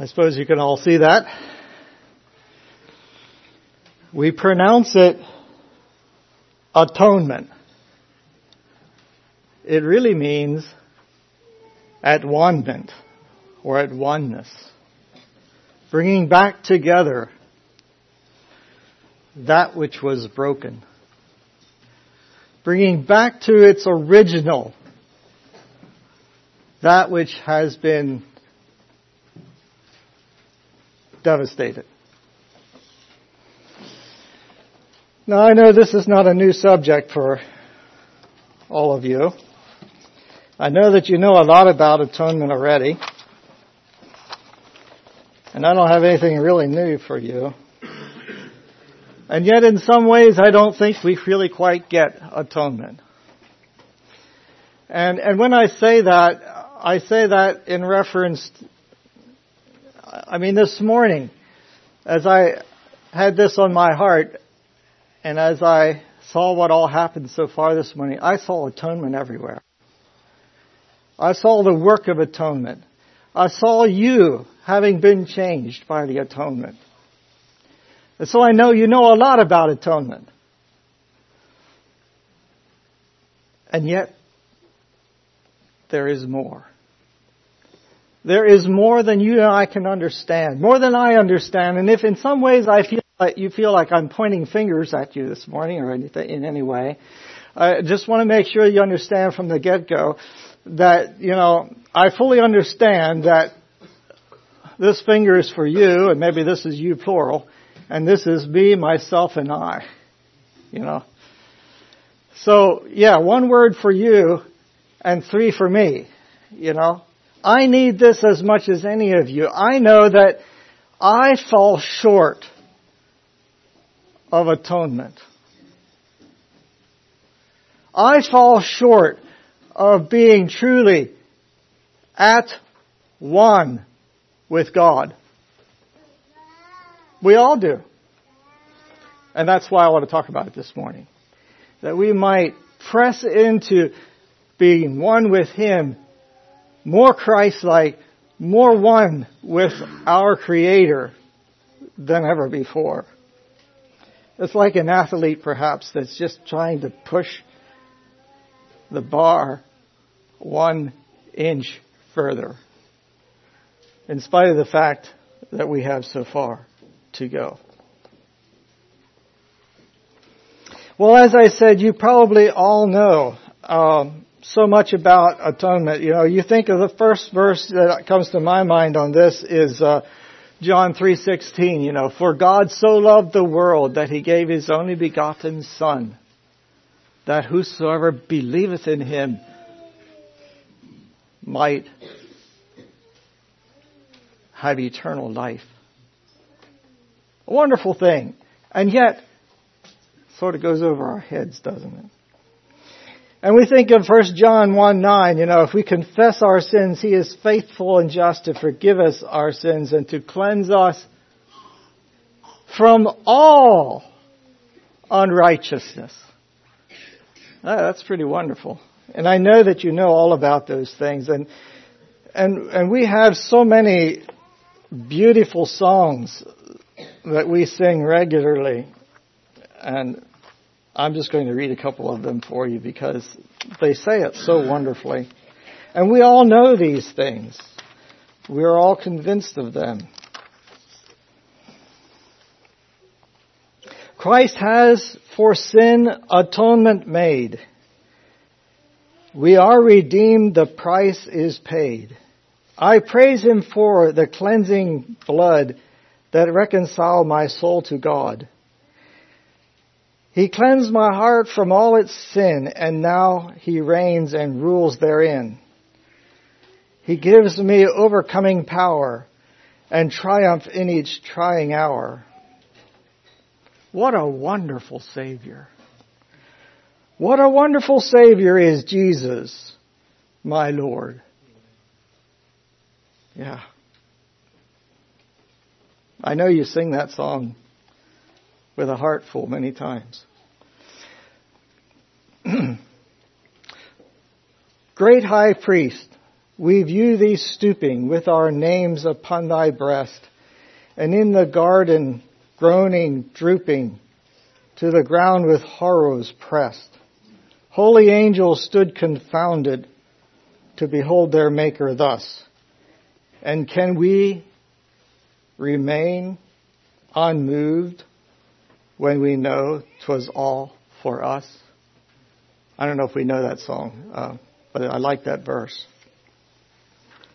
I suppose you can all see that. We pronounce it atonement. It really means at one or at oneness. Bringing back together that which was broken. Bringing back to its original that which has been devastated. Now I know this is not a new subject for all of you. I know that you know a lot about atonement already. And I don't have anything really new for you. And yet in some ways I don't think we really quite get atonement. And, and when I say that, I say that in reference, I mean this morning, as I had this on my heart, and as I saw what all happened so far this morning, I saw atonement everywhere. I saw the work of atonement. I saw you having been changed by the atonement. And so I know you know a lot about atonement. And yet, there is more. There is more than you and I can understand, more than I understand. And if in some ways I feel like you feel like I'm pointing fingers at you this morning or anything in any way, I just want to make sure you understand from the get-go that, you know, I fully understand that this finger is for you and maybe this is you plural and this is me, myself, and I. You know. So, yeah, one word for you and three for me. You know. I need this as much as any of you. I know that I fall short of atonement. I fall short of being truly at one with God. We all do. And that's why I want to talk about it this morning. That we might press into being one with Him, more Christ-like, more one with our Creator than ever before. It's like an athlete perhaps that's just trying to push the bar one inch further in spite of the fact that we have so far to go. Well, as I said, you probably all know um, so much about atonement. You know, you think of the first verse that comes to my mind on this is uh, John 3:16, you know, for God so loved the world that he gave his only begotten son that whosoever believeth in him might have eternal life. A wonderful thing. And yet sort of goes over our heads, doesn't it? And we think of 1 John 1 9, you know, if we confess our sins, He is faithful and just to forgive us our sins and to cleanse us from all unrighteousness. Oh, that's pretty wonderful. And I know that you know all about those things. And, and, and we have so many beautiful songs that we sing regularly. And I'm just going to read a couple of them for you because they say it so wonderfully. And we all know these things. We're all convinced of them. Christ has for sin atonement made. We are redeemed, the price is paid. I praise Him for the cleansing blood that reconciled my soul to God. He cleansed my heart from all its sin, and now He reigns and rules therein. He gives me overcoming power and triumph in each trying hour. What a wonderful Savior. What a wonderful Savior is Jesus, my Lord. Yeah. I know you sing that song with a heart full many times. Great high priest, we view thee stooping with our names upon thy breast, and in the garden groaning, drooping, to the ground with horrors pressed. Holy angels stood confounded to behold their Maker thus. And can we remain unmoved when we know 'twas all for us? I don't know if we know that song, uh, but I like that verse.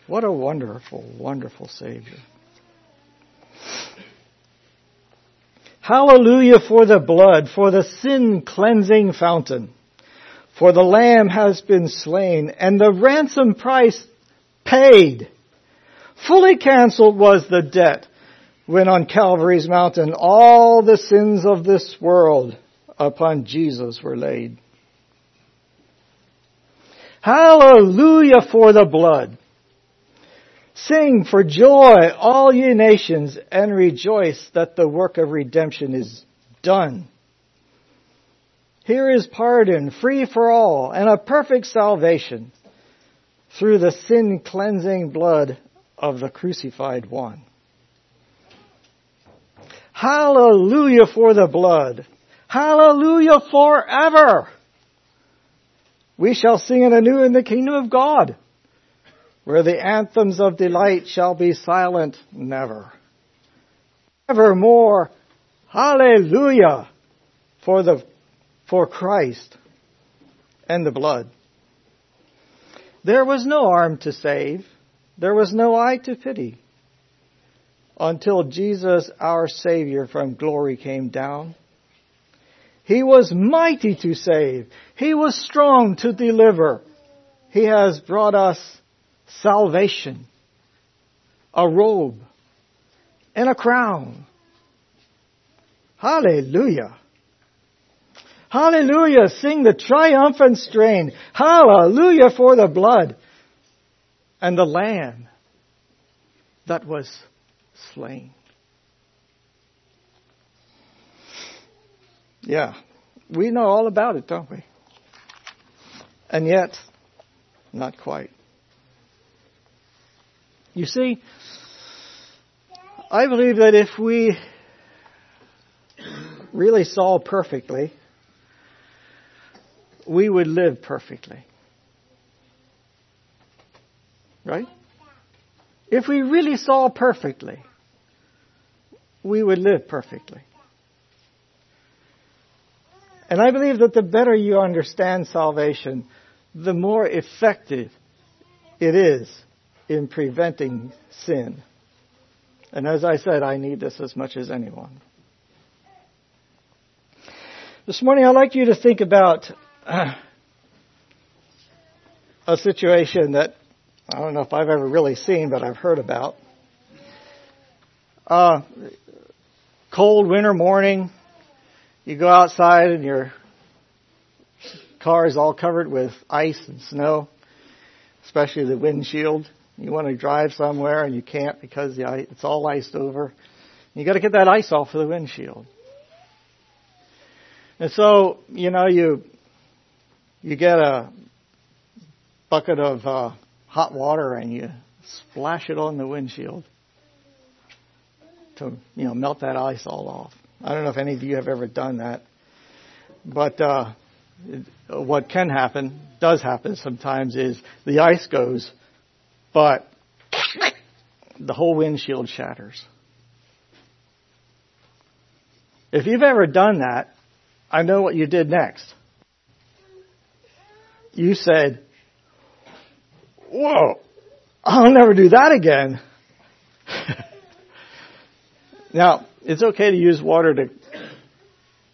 What a wonderful, wonderful Savior. Hallelujah for the blood, for the sin cleansing fountain. For the Lamb has been slain and the ransom price paid. Fully canceled was the debt when on Calvary's mountain all the sins of this world upon Jesus were laid. Hallelujah for the blood. Sing for joy, all ye nations, and rejoice that the work of redemption is done. Here is pardon, free for all, and a perfect salvation through the sin cleansing blood of the crucified one. Hallelujah for the blood. Hallelujah forever. We shall sing it anew in the kingdom of God where the anthems of delight shall be silent never. Evermore, hallelujah for the, for Christ and the blood. There was no arm to save. There was no eye to pity until Jesus, our Savior from glory came down. He was mighty to save. He was strong to deliver. He has brought us salvation, a robe, and a crown. Hallelujah. Hallelujah. Sing the triumphant strain. Hallelujah for the blood and the lamb that was slain. Yeah, we know all about it, don't we? And yet, not quite. You see, I believe that if we really saw perfectly, we would live perfectly. Right? If we really saw perfectly, we would live perfectly. And I believe that the better you understand salvation, the more effective it is in preventing sin. And as I said, I need this as much as anyone. This morning, I'd like you to think about uh, a situation that I don't know if I've ever really seen, but I've heard about. Uh, cold winter morning, you go outside and your car is all covered with ice and snow, especially the windshield. You want to drive somewhere and you can't because the ice, it's all iced over. You got to get that ice off of the windshield. And so, you know, you you get a bucket of uh, hot water and you splash it on the windshield to you know melt that ice all off. I don't know if any of you have ever done that, but uh, what can happen, does happen sometimes, is the ice goes but the whole windshield shatters. If you've ever done that, I know what you did next. You said, Whoa, I'll never do that again. now, it's okay to use water to,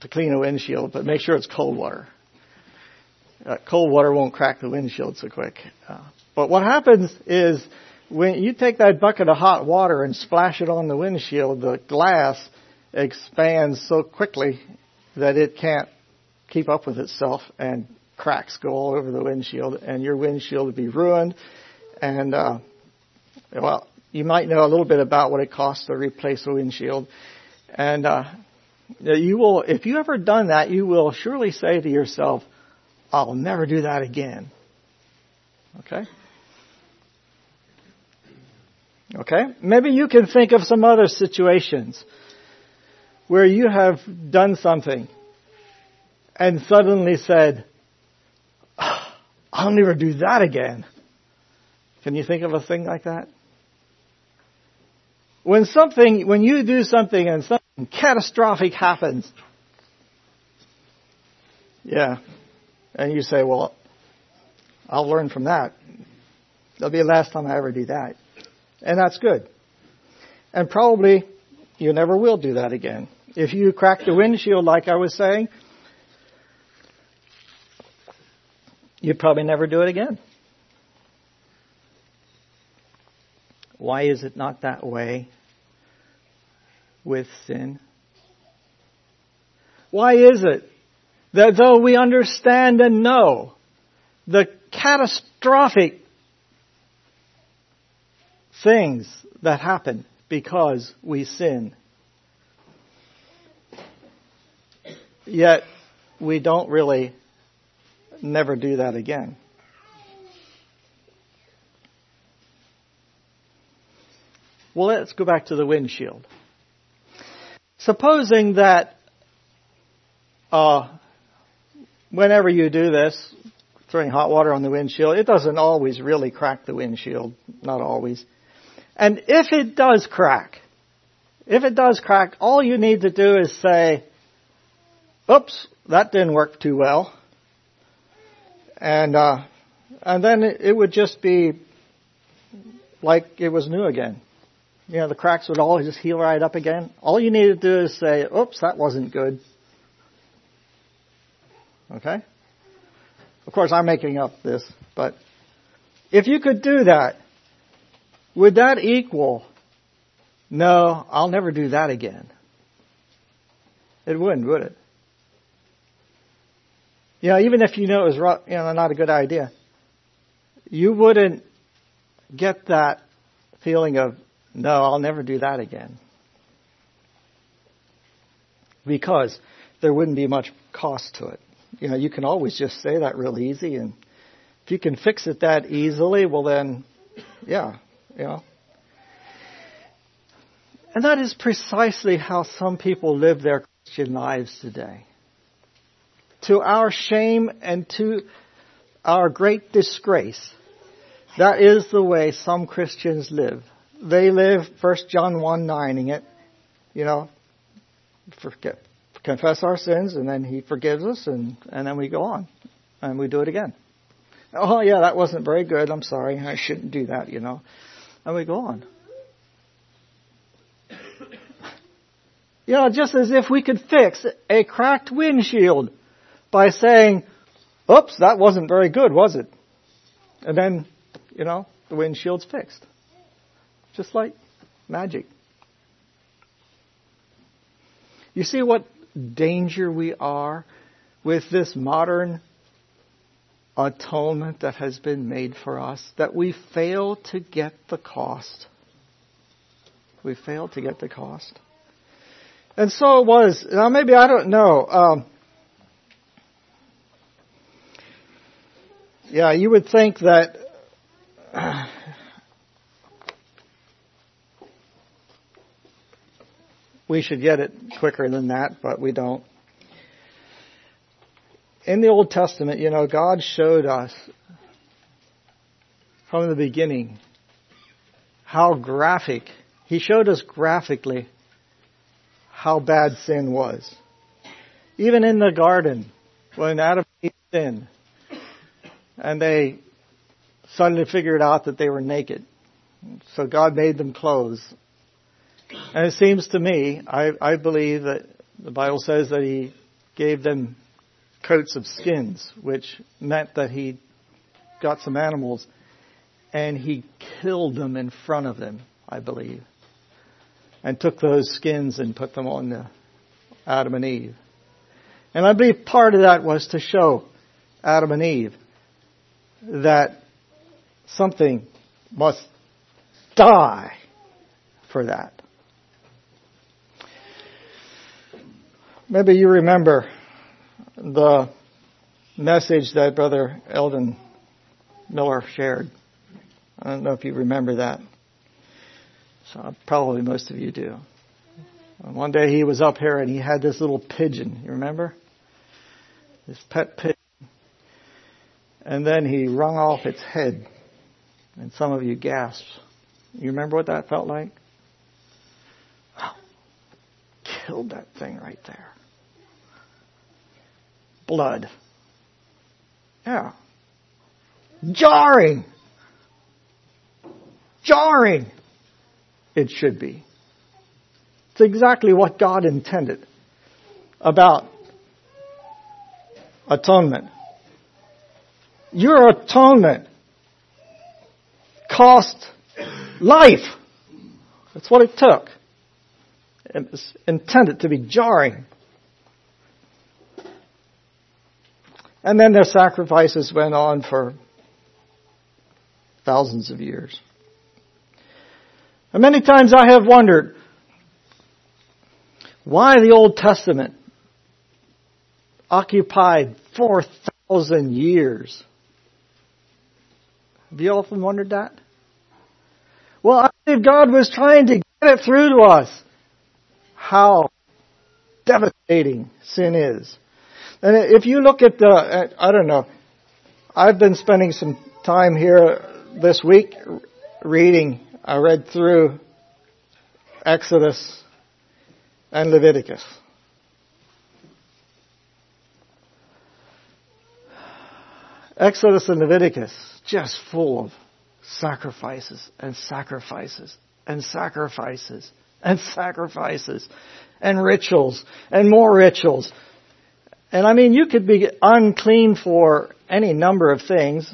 to clean a windshield, but make sure it's cold water. Uh, cold water won't crack the windshield so quick. Uh, but what happens is when you take that bucket of hot water and splash it on the windshield, the glass expands so quickly that it can't keep up with itself and cracks go all over the windshield and your windshield will be ruined. And, uh, well, you might know a little bit about what it costs to replace a windshield. And, uh, you will, if you ever done that, you will surely say to yourself, I'll never do that again. Okay? Okay? Maybe you can think of some other situations where you have done something and suddenly said, I'll never do that again. Can you think of a thing like that? When something, when you do something and something catastrophic happens, yeah, and you say, well, I'll learn from that. That'll be the last time I ever do that. And that's good. And probably you never will do that again. If you crack the windshield like I was saying, you probably never do it again. Why is it not that way with sin? Why is it that though we understand and know the catastrophic things that happen because we sin, yet we don't really never do that again. Well, let's go back to the windshield. Supposing that uh, whenever you do this, throwing hot water on the windshield, it doesn't always really crack the windshield. Not always. And if it does crack, if it does crack, all you need to do is say, oops, that didn't work too well. And, uh, and then it, would just be like it was new again. You know, the cracks would all just heal right up again. All you need to do is say, oops, that wasn't good. Okay? Of course, I'm making up this, but if you could do that, would that equal, no, I'll never do that again? It wouldn't, would it? Yeah, even if you know it was you know, not a good idea, you wouldn't get that feeling of, no, I'll never do that again. Because there wouldn't be much cost to it. You know, you can always just say that real easy and if you can fix it that easily, well then, yeah, you know. And that is precisely how some people live their Christian lives today. To our shame and to our great disgrace, that is the way some Christians live. They live First John 1 9 it, you know, forget, confess our sins and then He forgives us and, and then we go on and we do it again. Oh yeah, that wasn't very good. I'm sorry. I shouldn't do that, you know. And we go on. You know, just as if we could fix a cracked windshield by saying, oops, that wasn't very good, was it? And then, you know, the windshield's fixed. Just like magic. You see what danger we are with this modern atonement that has been made for us, that we fail to get the cost. We fail to get the cost. And so it was. Now maybe I don't know. Um, yeah, you would think that uh, we should get it quicker than that, but we don't. In the Old Testament, you know, God showed us from the beginning how graphic, He showed us graphically how bad sin was. Even in the garden, when Adam and Eve sinned, and they suddenly figured out that they were naked. So God made them clothes. And it seems to me, I, I believe that the Bible says that He gave them coats of skins, which meant that He got some animals and He killed them in front of them, I believe. And took those skins and put them on the Adam and Eve. And I believe part of that was to show Adam and Eve that something must die for that. Maybe you remember the message that Brother Eldon Miller shared. I don't know if you remember that. So probably most of you do. And one day he was up here and he had this little pigeon. You remember? This pet pigeon. And then he wrung off its head. And some of you gasped. You remember what that felt like? killed that thing right there. Blood. Yeah. Jarring. Jarring. It should be. It's exactly what God intended about atonement. Your atonement cost life. That's what it took. It was intended to be jarring. And then their sacrifices went on for thousands of years. And many times I have wondered why the Old Testament occupied 4,000 years. Have you often wondered that? Well, I believe God was trying to get it through to us how devastating sin is. And if you look at uh, the, I don't know, I've been spending some time here this week reading, I read through Exodus and Leviticus. Exodus and Leviticus, just full of sacrifices and sacrifices and sacrifices and sacrifices and rituals and more rituals. And I mean, you could be unclean for any number of things.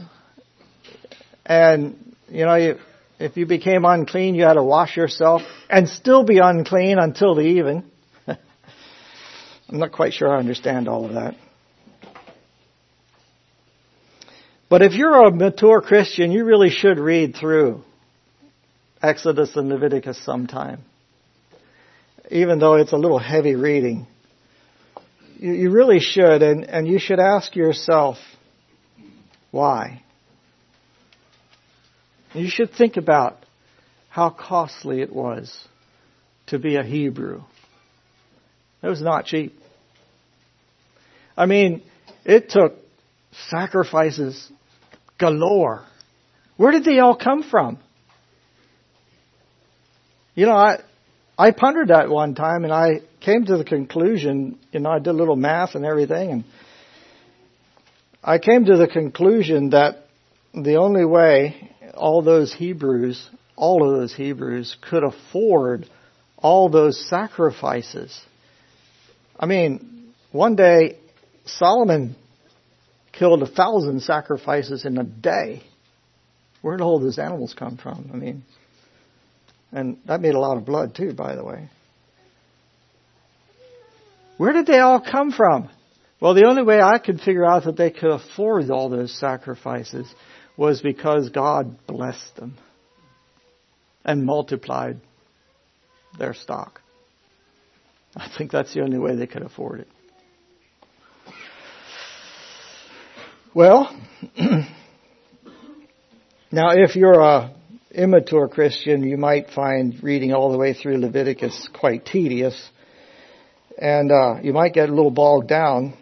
And, you know, you, if you became unclean, you had to wash yourself and still be unclean until the even. I'm not quite sure I understand all of that. But if you're a mature Christian, you really should read through Exodus and Leviticus sometime even though it's a little heavy reading. You, you really should, and, and you should ask yourself, why? You should think about how costly it was to be a Hebrew. It was not cheap. I mean, it took sacrifices galore. Where did they all come from? You know, I, I pondered that one time and I came to the conclusion, you know, I did a little math and everything and I came to the conclusion that the only way all those Hebrews, all of those Hebrews could afford all those sacrifices. I mean, one day Solomon killed a thousand sacrifices in a day. Where did all those animals come from? I mean, and that made a lot of blood too, by the way. Where did they all come from? Well, the only way I could figure out that they could afford all those sacrifices was because God blessed them and multiplied their stock. I think that's the only way they could afford it. Well, now if you're a immature Christian, you might find reading all the way through Leviticus quite tedious, and uh, you might get a little bogged down.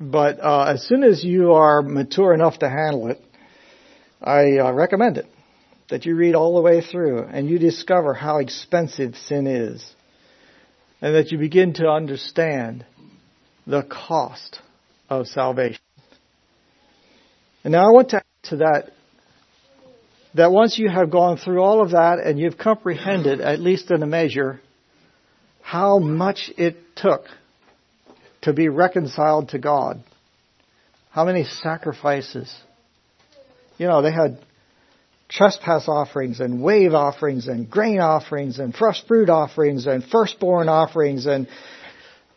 But uh, as soon as you are mature enough to handle it, I uh, recommend it that you read all the way through and you discover how expensive sin is, and that you begin to understand the cost of salvation. And now I want to add to that that once you have gone through all of that and you've comprehended, at least in a measure, how much it took to be reconciled to God, how many sacrifices. You know, they had trespass offerings and wave offerings and grain offerings and fresh fruit offerings and firstborn offerings and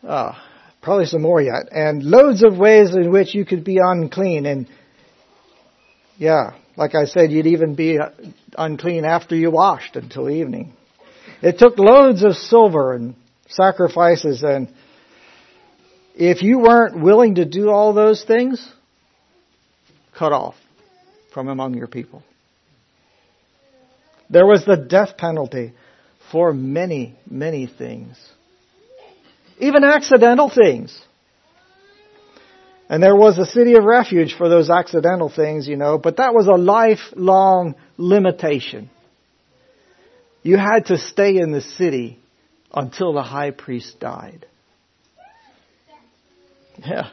uh, probably some more yet, and loads of ways in which you could be unclean and yeah, like I said, you'd even be unclean after you washed until evening. It took loads of silver and sacrifices and if you weren't willing to do all those things, cut off from among your people. There was the death penalty for many, many things. Even accidental things. And there was a city of refuge for those accidental things, you know, but that was a lifelong limitation. You had to stay in the city until the high priest died. Yeah.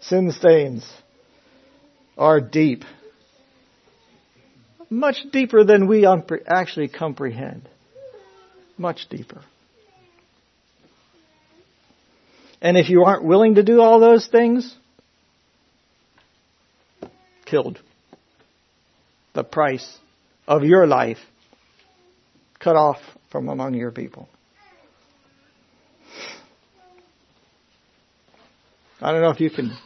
Sin stains are deep. Much deeper than we actually comprehend. Much deeper. And if you aren't willing to do all those things, killed. The price of your life cut off from among your people. I don't know if you can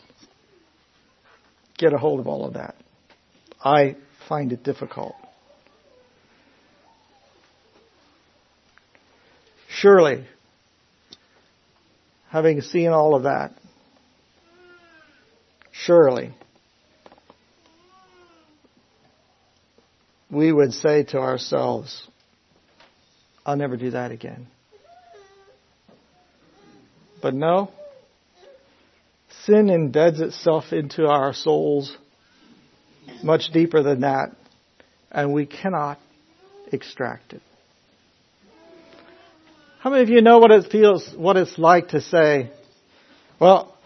get a hold of all of that. I find it difficult. Surely, having seen all of that, surely we would say to ourselves, I'll never do that again. But no, sin embeds itself into our souls much deeper than that, and we cannot extract it. How many of you know what it feels, what it's like to say, well,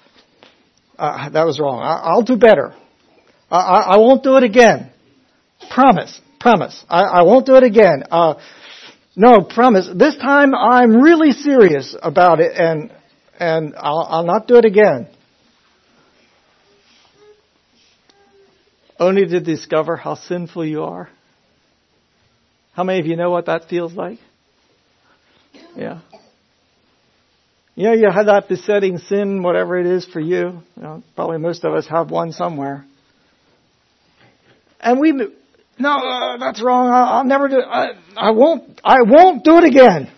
uh, that was wrong. I, will do better. I, I, I, won't do it again. Promise. Promise. I, I won't do it again. Uh, no, promise. This time I'm really serious about it and, and I'll, I'll not do it again. Only to discover how sinful you are. How many of you know what that feels like? Yeah. You know, you have that besetting sin, whatever it is for you. you know, probably most of us have one somewhere. And we, no, uh, that's wrong. I, will never do. I, I won't. I won't do it again.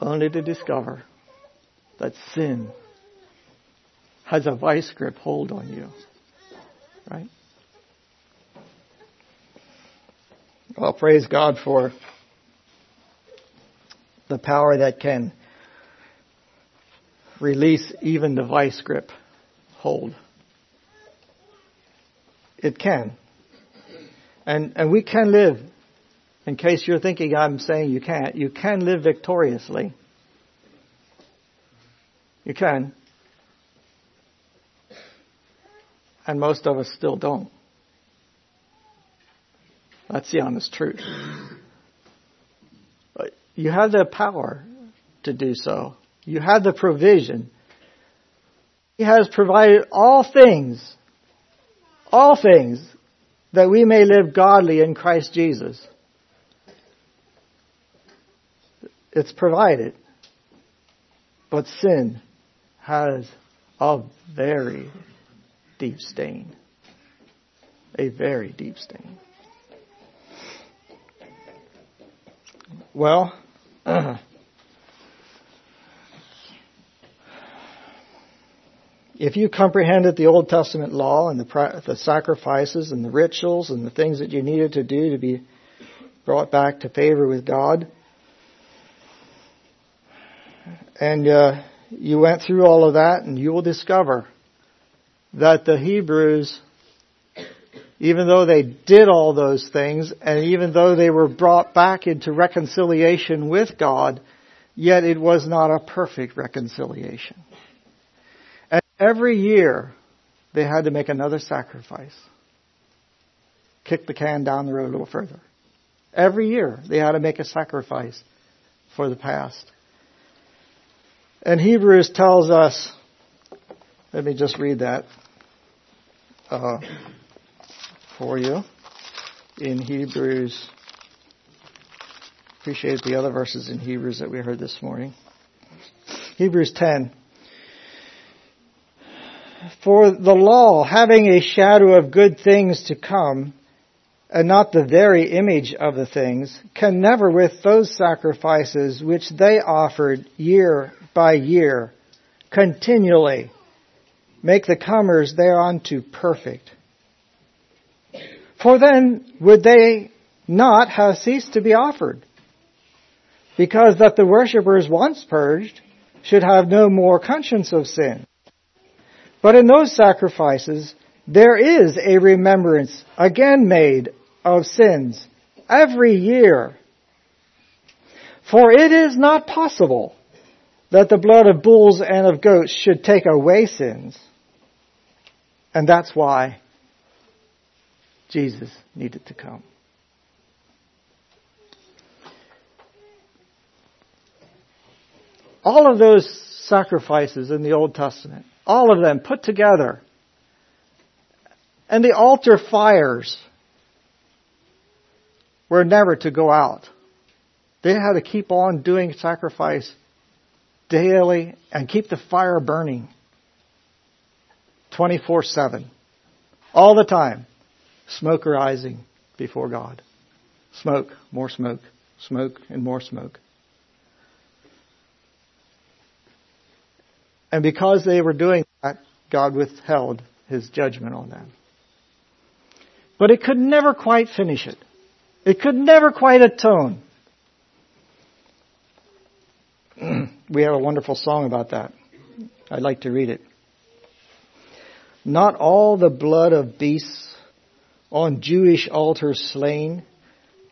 Only to discover that sin has a vice grip hold on you. Right? Well, praise God for the power that can release even the vice grip hold. It can. And, and we can live, in case you're thinking I'm saying you can't, you can live victoriously. You can. And most of us still don't. That's the honest truth. You have the power to do so. You have the provision. He has provided all things, all things, that we may live godly in Christ Jesus. It's provided. But sin has a very deep stain. A very deep stain. Well, if you comprehended the Old Testament law and the, the sacrifices and the rituals and the things that you needed to do to be brought back to favor with God, and uh, you went through all of that, and you will discover that the Hebrews, even though they did all those things, and even though they were brought back into reconciliation with God, yet it was not a perfect reconciliation. And every year, they had to make another sacrifice. Kick the can down the road a little further. Every year, they had to make a sacrifice for the past. And Hebrews tells us let me just read that uh, for you in Hebrews. Appreciate the other verses in Hebrews that we heard this morning. Hebrews 10. For the law, having a shadow of good things to come, and not the very image of the things, can never with those sacrifices which they offered year by year, continually, make the comers thereunto perfect. For then would they not have ceased to be offered, because that the worshippers once purged should have no more conscience of sin. But in those sacrifices, there is a remembrance again made of sins every year. For it is not possible that the blood of bulls and of goats should take away sins. And that's why Jesus needed to come. All of those sacrifices in the Old Testament, all of them put together, and the altar fires were never to go out. They had to keep on doing sacrifice daily and keep the fire burning 24 7. All the time. Smoke rising before God. Smoke, more smoke, smoke, and more smoke. And because they were doing that, God withheld his judgment on them. But it could never quite finish it. It could never quite atone. we have a wonderful song about that. I'd like to read it. Not all the blood of beasts on Jewish altars slain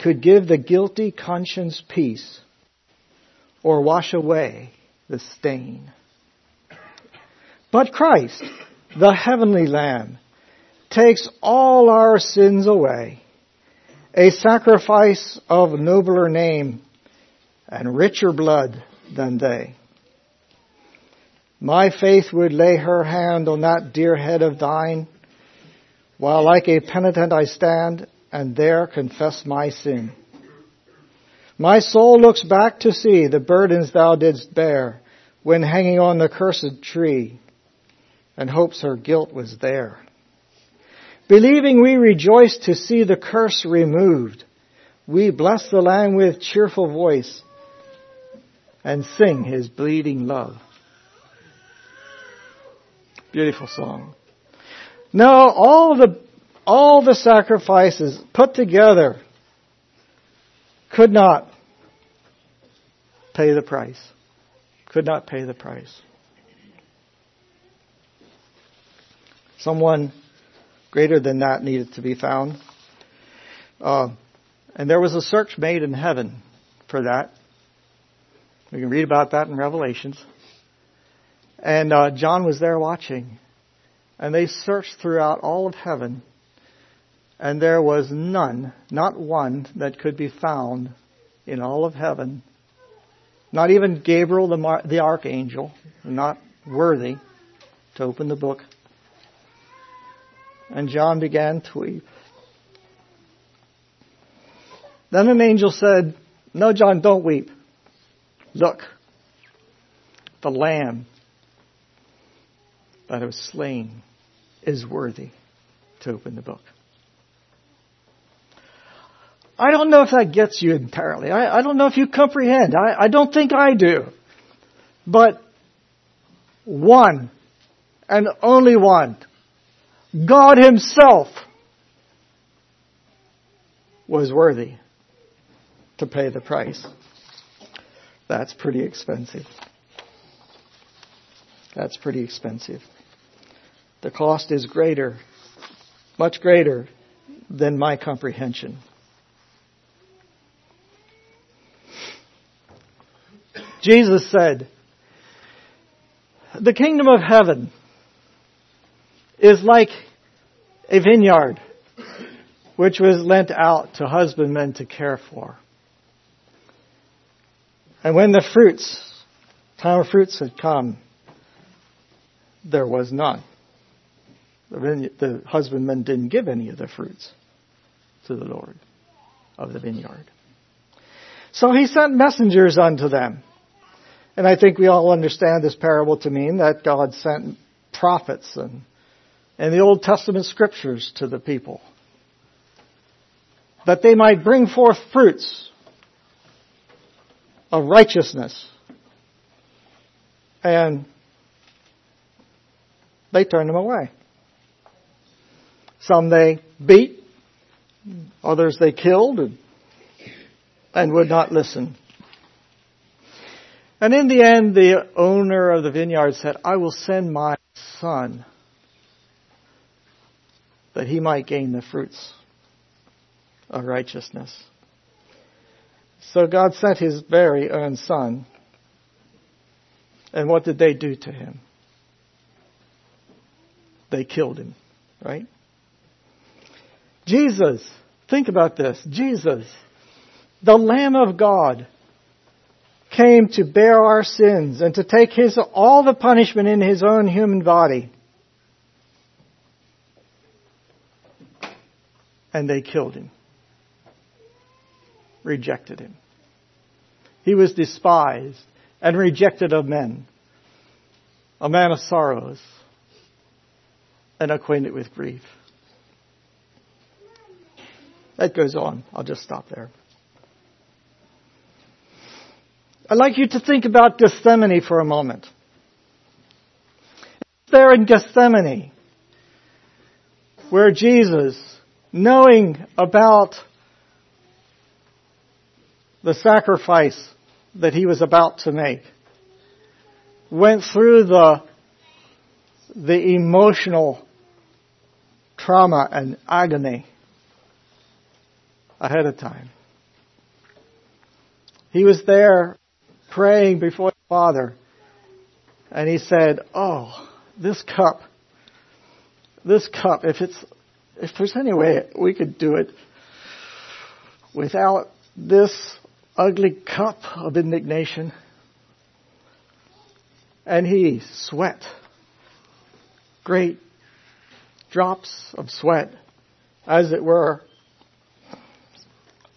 could give the guilty conscience peace or wash away the stain. But Christ, the heavenly Lamb, takes all our sins away, a sacrifice of nobler name and richer blood than they. My faith would lay her hand on that dear head of thine, while like a penitent I stand and there confess my sin. My soul looks back to see the burdens thou didst bear when hanging on the cursed tree, and hopes her guilt was there. Believing we rejoice to see the curse removed, we bless the Lamb with cheerful voice and sing his bleeding love. Beautiful song. No, all the, all the sacrifices put together could not pay the price. Could not pay the price. Someone greater than that needed to be found. Uh, and there was a search made in heaven for that. We can read about that in Revelations. And uh, John was there watching. And they searched throughout all of heaven. And there was none, not one, that could be found in all of heaven. Not even Gabriel, the, Mar- the archangel, not worthy to open the book. And John began to weep. Then an angel said, No, John, don't weep. Look, the Lamb that was slain is worthy to open the book. I don't know if that gets you entirely. I, I don't know if you comprehend. I, I don't think I do. But one and only one, God Himself, was worthy to pay the price. That's pretty expensive. That's pretty expensive. The cost is greater, much greater than my comprehension. Jesus said, the kingdom of heaven is like a vineyard which was lent out to husbandmen to care for. And when the fruits, time of fruits had come, there was none. The, husbandmen didn't give any of the fruits to the Lord of the vineyard. So he sent messengers unto them. And I think we all understand this parable to mean that God sent prophets and, and the Old Testament scriptures to the people. That they might bring forth fruits of righteousness. And they turned them away. Some they beat, others they killed, and and would not listen. And in the end, the owner of the vineyard said, I will send my son that he might gain the fruits of righteousness. So God sent his very own son. And what did they do to him? They killed him, right? Jesus, think about this. Jesus, the Lamb of God, came to bear our sins and to take his, all the punishment in his own human body. And they killed him. Rejected him. He was despised and rejected of men. A man of sorrows and acquainted with grief. That goes on. I'll just stop there. I'd like you to think about Gethsemane for a moment. There in Gethsemane, where Jesus, knowing about the sacrifice that he was about to make, went through the, the emotional trauma and agony ahead of time. He was there praying before the Father, and he said, "Oh, this cup, this cup. If it's, if there's any way we could do it without this ugly cup of indignation," and he sweat, great drops of sweat, as it were,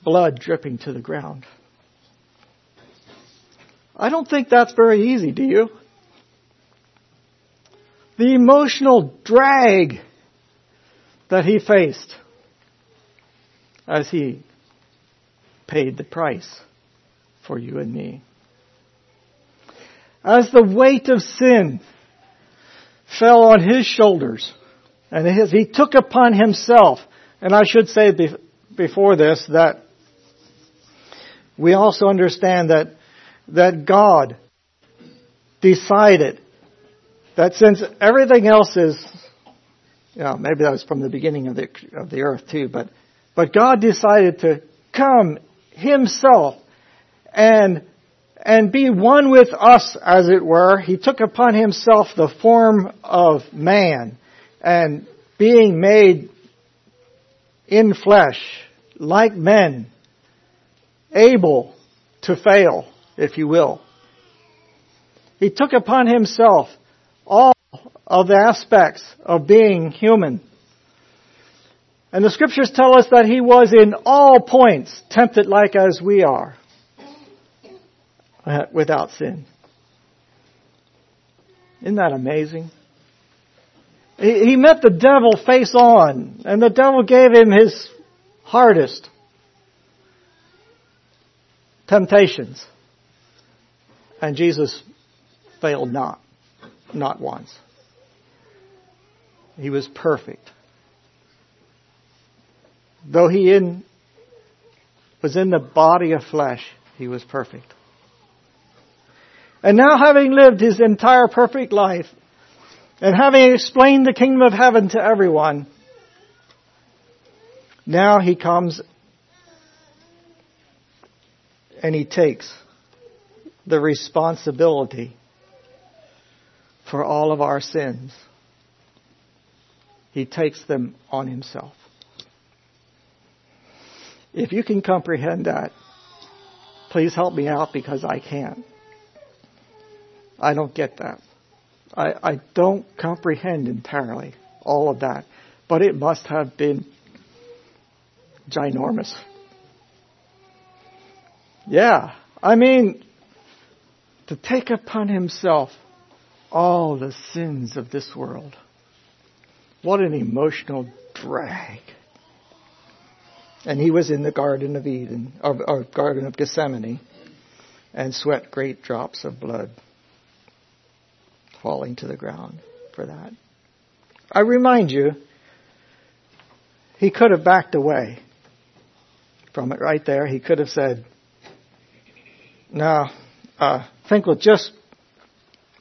blood dripping to the ground. I don't think that's very easy, do you? The emotional drag that he faced as he paid the price for you and me. As the weight of sin fell on his shoulders, and his, he took upon himself, and I should say before this that we also understand that that God decided that since everything else is, you know, maybe that was from the beginning of the, of the earth too, but, but God decided to come himself and, and be one with us as it were. He took upon himself the form of man and being made in flesh like men, able to fail if you will. He took upon himself all of the aspects of being human. And the scriptures tell us that he was in all points tempted like as we are, uh, without sin. Isn't that amazing? He met the devil face on, and the devil gave him his hardest temptations. And Jesus failed not, not once. He was perfect. Though he in, was in the body of flesh, he was perfect. And now having lived his entire perfect life, and having explained the kingdom of heaven to everyone, now he comes and he takes the responsibility for all of our sins. He takes them on himself. If you can comprehend that, please help me out because I can't. I don't get that. I, I don't comprehend entirely all of that. But it must have been ginormous. Yeah. I mean, to take upon himself all the sins of this world. What an emotional drag. And he was in the Garden of Eden, or, or Garden of Gethsemane, and sweat great drops of blood falling to the ground for that. I remind you, he could have backed away from it right there. He could have said, no, uh, Finkel, just,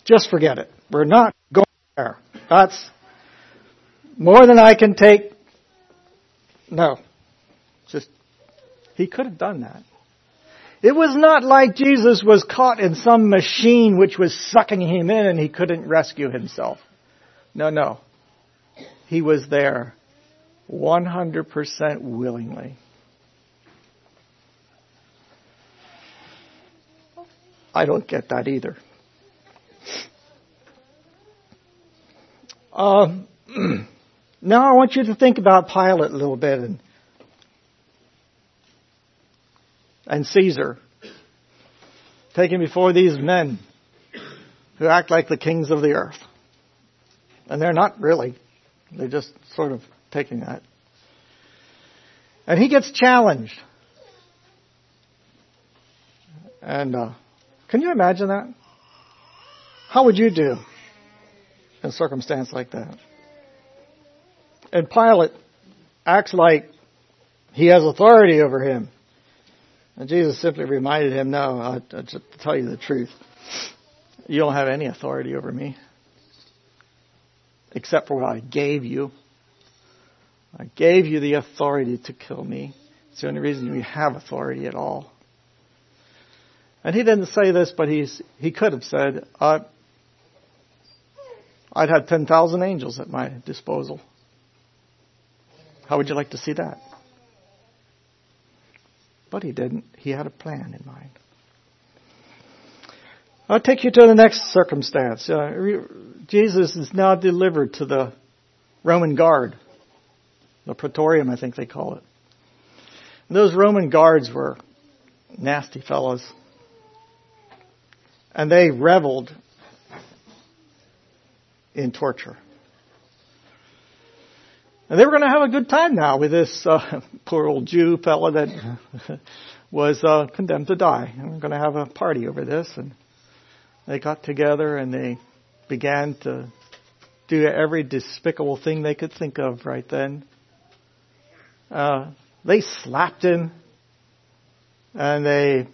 just forget it. We're not going there. That's more than I can take. No. Just, he could have done that. It was not like Jesus was caught in some machine which was sucking him in and he couldn't rescue himself. No, no. He was there 100% willingly. I don't get that either. Um, now I want you to think about Pilate a little bit and, and Caesar. Taken before these men who act like the kings of the earth. And they're not really. They're just sort of taking that. And he gets challenged. And uh, can you imagine that? How would you do in a circumstance like that? And Pilate acts like he has authority over him. And Jesus simply reminded him, no, I, just tell you the truth. You don't have any authority over me. Except for what I gave you. I gave you the authority to kill me. It's the only reason you have authority at all. And he didn't say this, but he's, he could have said, uh, I'd have 10,000 angels at my disposal. How would you like to see that? But he didn't. He had a plan in mind. I'll take you to the next circumstance. Uh, Jesus is now delivered to the Roman guard, the praetorium, I think they call it. And those Roman guards were nasty fellows. And they reveled in torture. And they were going to have a good time now with this uh, poor old Jew fella that was uh, condemned to die. And we're going to have a party over this. And they got together and they began to do every despicable thing they could think of right then. Uh, they slapped him and they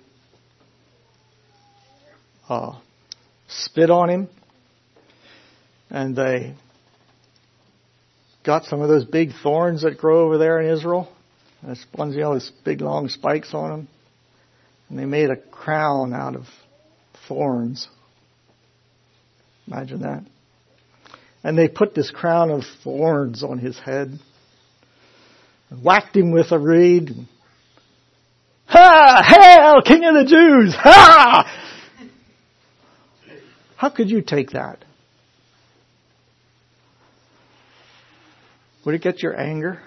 uh, spit on him and they got some of those big thorns that grow over there in Israel. Those ones, you know, those big long spikes on them. And they made a crown out of thorns. Imagine that. And they put this crown of thorns on his head. And whacked him with a reed. Ha! Hail, King of the Jews! Ha! How could you take that? Would it get your anger?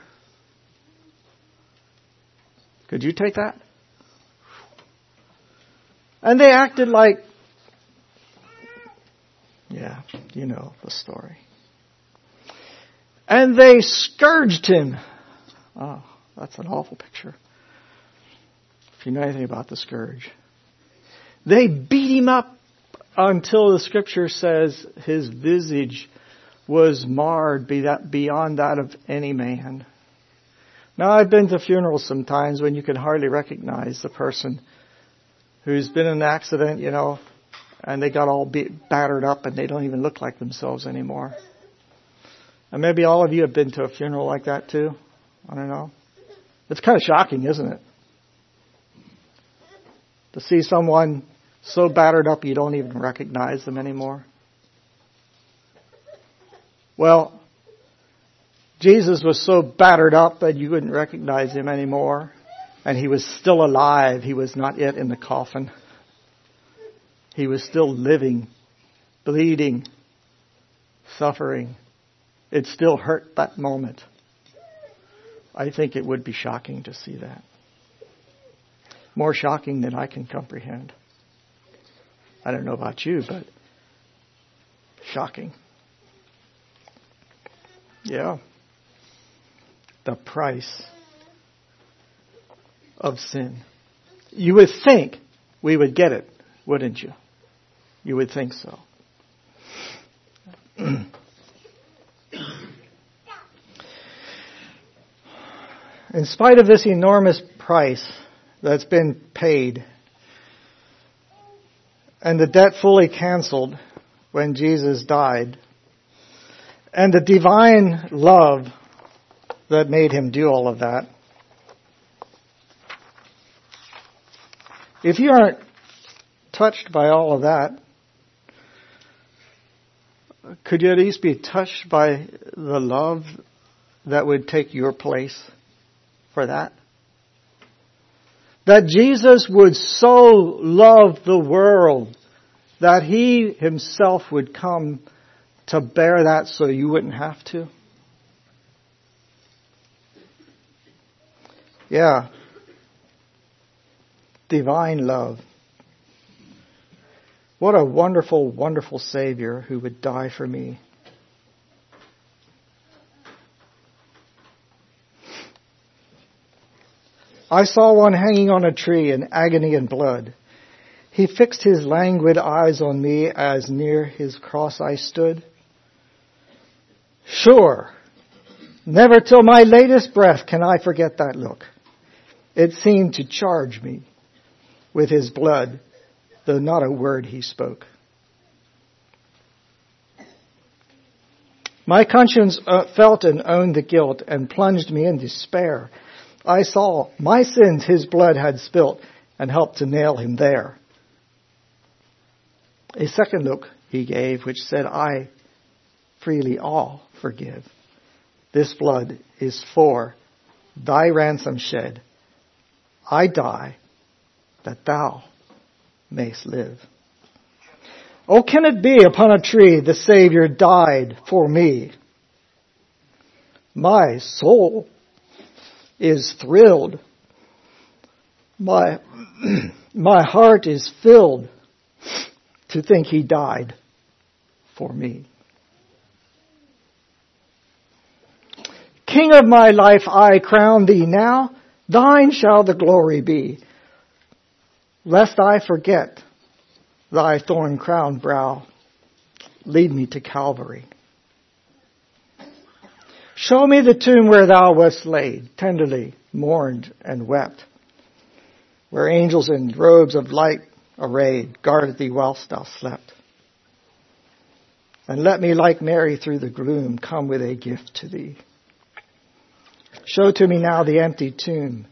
Could you take that? And they acted like, yeah, you know the story. And they scourged him. Oh, that's an awful picture. If you know anything about the scourge. They beat him up until the scripture says his visage was marred beyond that of any man. Now I've been to funerals sometimes when you can hardly recognize the person who's been in an accident, you know, and they got all battered up and they don't even look like themselves anymore. And maybe all of you have been to a funeral like that too. I don't know. It's kind of shocking, isn't it? To see someone so battered up you don't even recognize them anymore. Well, Jesus was so battered up that you wouldn't recognize him anymore. And he was still alive. He was not yet in the coffin. He was still living, bleeding, suffering. It still hurt that moment. I think it would be shocking to see that. More shocking than I can comprehend. I don't know about you, but shocking. Yeah. The price of sin. You would think we would get it, wouldn't you? You would think so. In spite of this enormous price that's been paid, and the debt fully canceled when Jesus died, and the divine love that made him do all of that. If you aren't touched by all of that, could you at least be touched by the love that would take your place for that? That Jesus would so love the world that he himself would come to bear that so you wouldn't have to? Yeah. Divine love. What a wonderful, wonderful Savior who would die for me. I saw one hanging on a tree in agony and blood. He fixed his languid eyes on me as near his cross I stood. Sure, never till my latest breath can I forget that look. It seemed to charge me with his blood, though not a word he spoke. My conscience uh, felt and owned the guilt and plunged me in despair. I saw my sins his blood had spilt and helped to nail him there. A second look he gave, which said, I freely all forgive. This blood is for thy ransom shed. I die that thou mayst live. Oh, can it be upon a tree the Savior died for me? My soul is thrilled. My, my heart is filled to think he died for me. King of my life, I crown thee now. Thine shall the glory be. Lest I forget thy thorn crowned brow, lead me to Calvary. Show me the tomb where thou wast laid, tenderly mourned and wept, where angels in robes of light arrayed guarded thee whilst thou slept. And let me, like Mary through the gloom, come with a gift to thee. Show to me now the empty tomb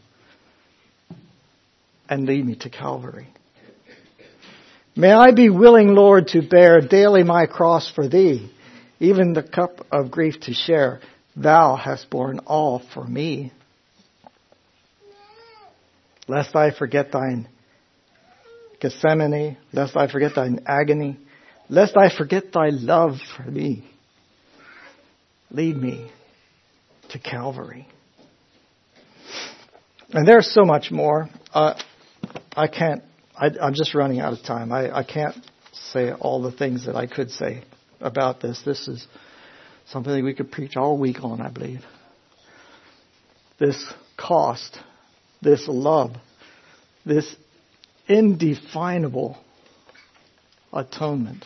and lead me to Calvary. May I be willing, Lord, to bear daily my cross for thee, even the cup of grief to share Thou hast borne all for me. Lest I forget thine Gethsemane, lest I forget thine agony, lest I forget thy love for me. Lead me to Calvary. And there's so much more. Uh, I can't, I, am just running out of time. I, I can't say all the things that I could say about this. This is Something that we could preach all week on, I believe. This cost, this love, this indefinable atonement.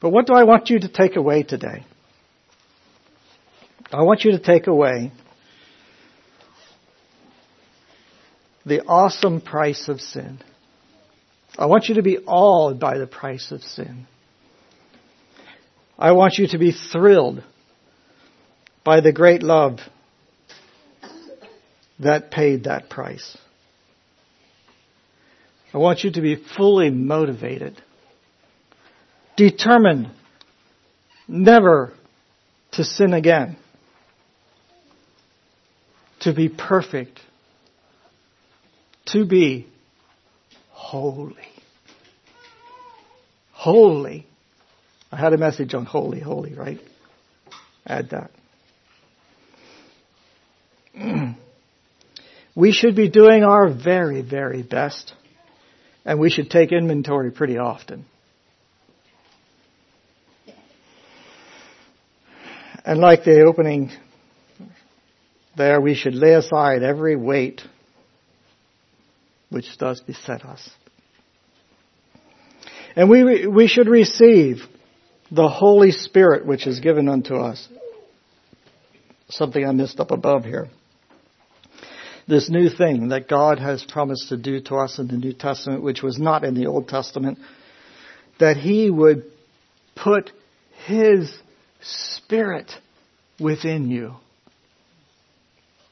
But what do I want you to take away today? I want you to take away the awesome price of sin. I want you to be awed by the price of sin. I want you to be thrilled by the great love that paid that price. I want you to be fully motivated, determined never to sin again, to be perfect, to be holy. Holy. I had a message on holy, holy, right? Add that. we should be doing our very, very best, and we should take inventory pretty often. And like the opening there, we should lay aside every weight which does beset us. And we, we should receive the Holy Spirit which is given unto us. Something I missed up above here. this new thing that God has promised to do to us in the New Testament, which was not in the Old Testament, that He would put His Spirit within you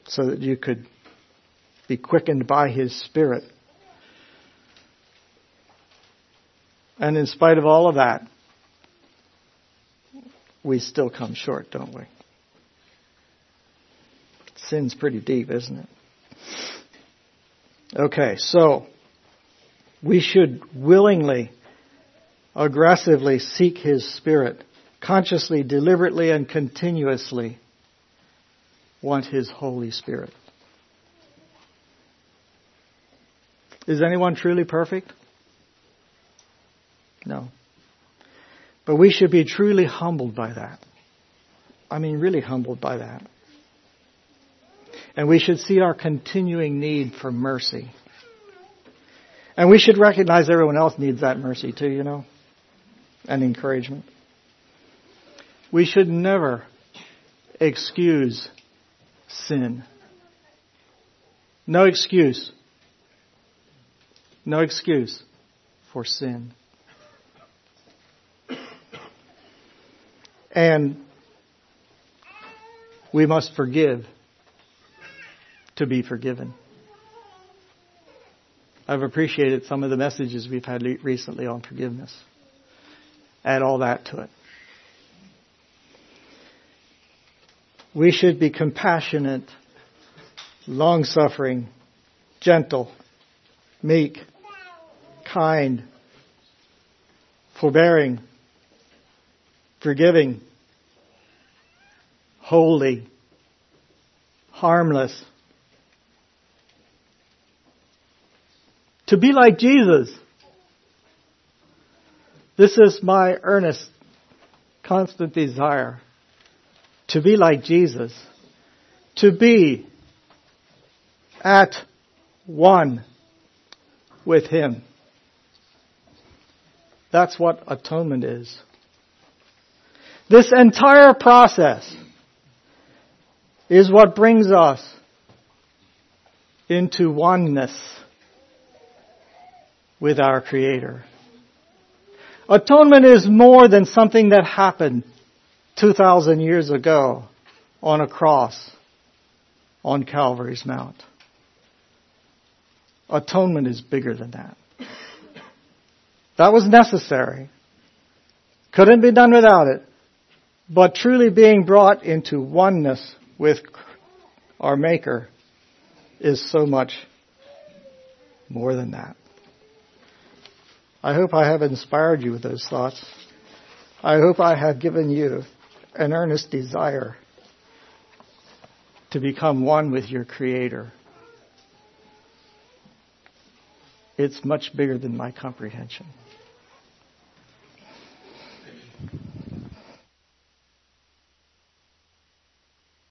so that you could be quickened by His Spirit. And in spite of all of that, we still come short, don't we? Sin's pretty deep, isn't it? Okay, so we should willingly, aggressively seek His Spirit, consciously, deliberately, and continuously want His Holy Spirit. Is anyone truly perfect? No. But we should be truly humbled by that. I mean, really humbled by that. And we should see our continuing need for mercy. And we should recognize everyone else needs that mercy too, you know, and encouragement. We should never excuse sin. No excuse. No excuse for sin. And we must forgive to be forgiven. I've appreciated some of the messages we've had recently on forgiveness. Add all that to it. We should be compassionate, long suffering, gentle, meek, kind, forbearing, forgiving, holy, harmless, to be like Jesus. This is my earnest, constant desire to be like Jesus, to be at one with Him. That's what atonement is. This entire process is what brings us into oneness with our Creator. Atonement is more than something that happened 2,000 years ago on a cross on Calvary's Mount. Atonement is bigger than that. That was necessary. Couldn't be done without it. But truly being brought into oneness with our Maker is so much more than that. I hope I have inspired you with those thoughts. I hope I have given you an earnest desire to become one with your Creator. It's much bigger than my comprehension.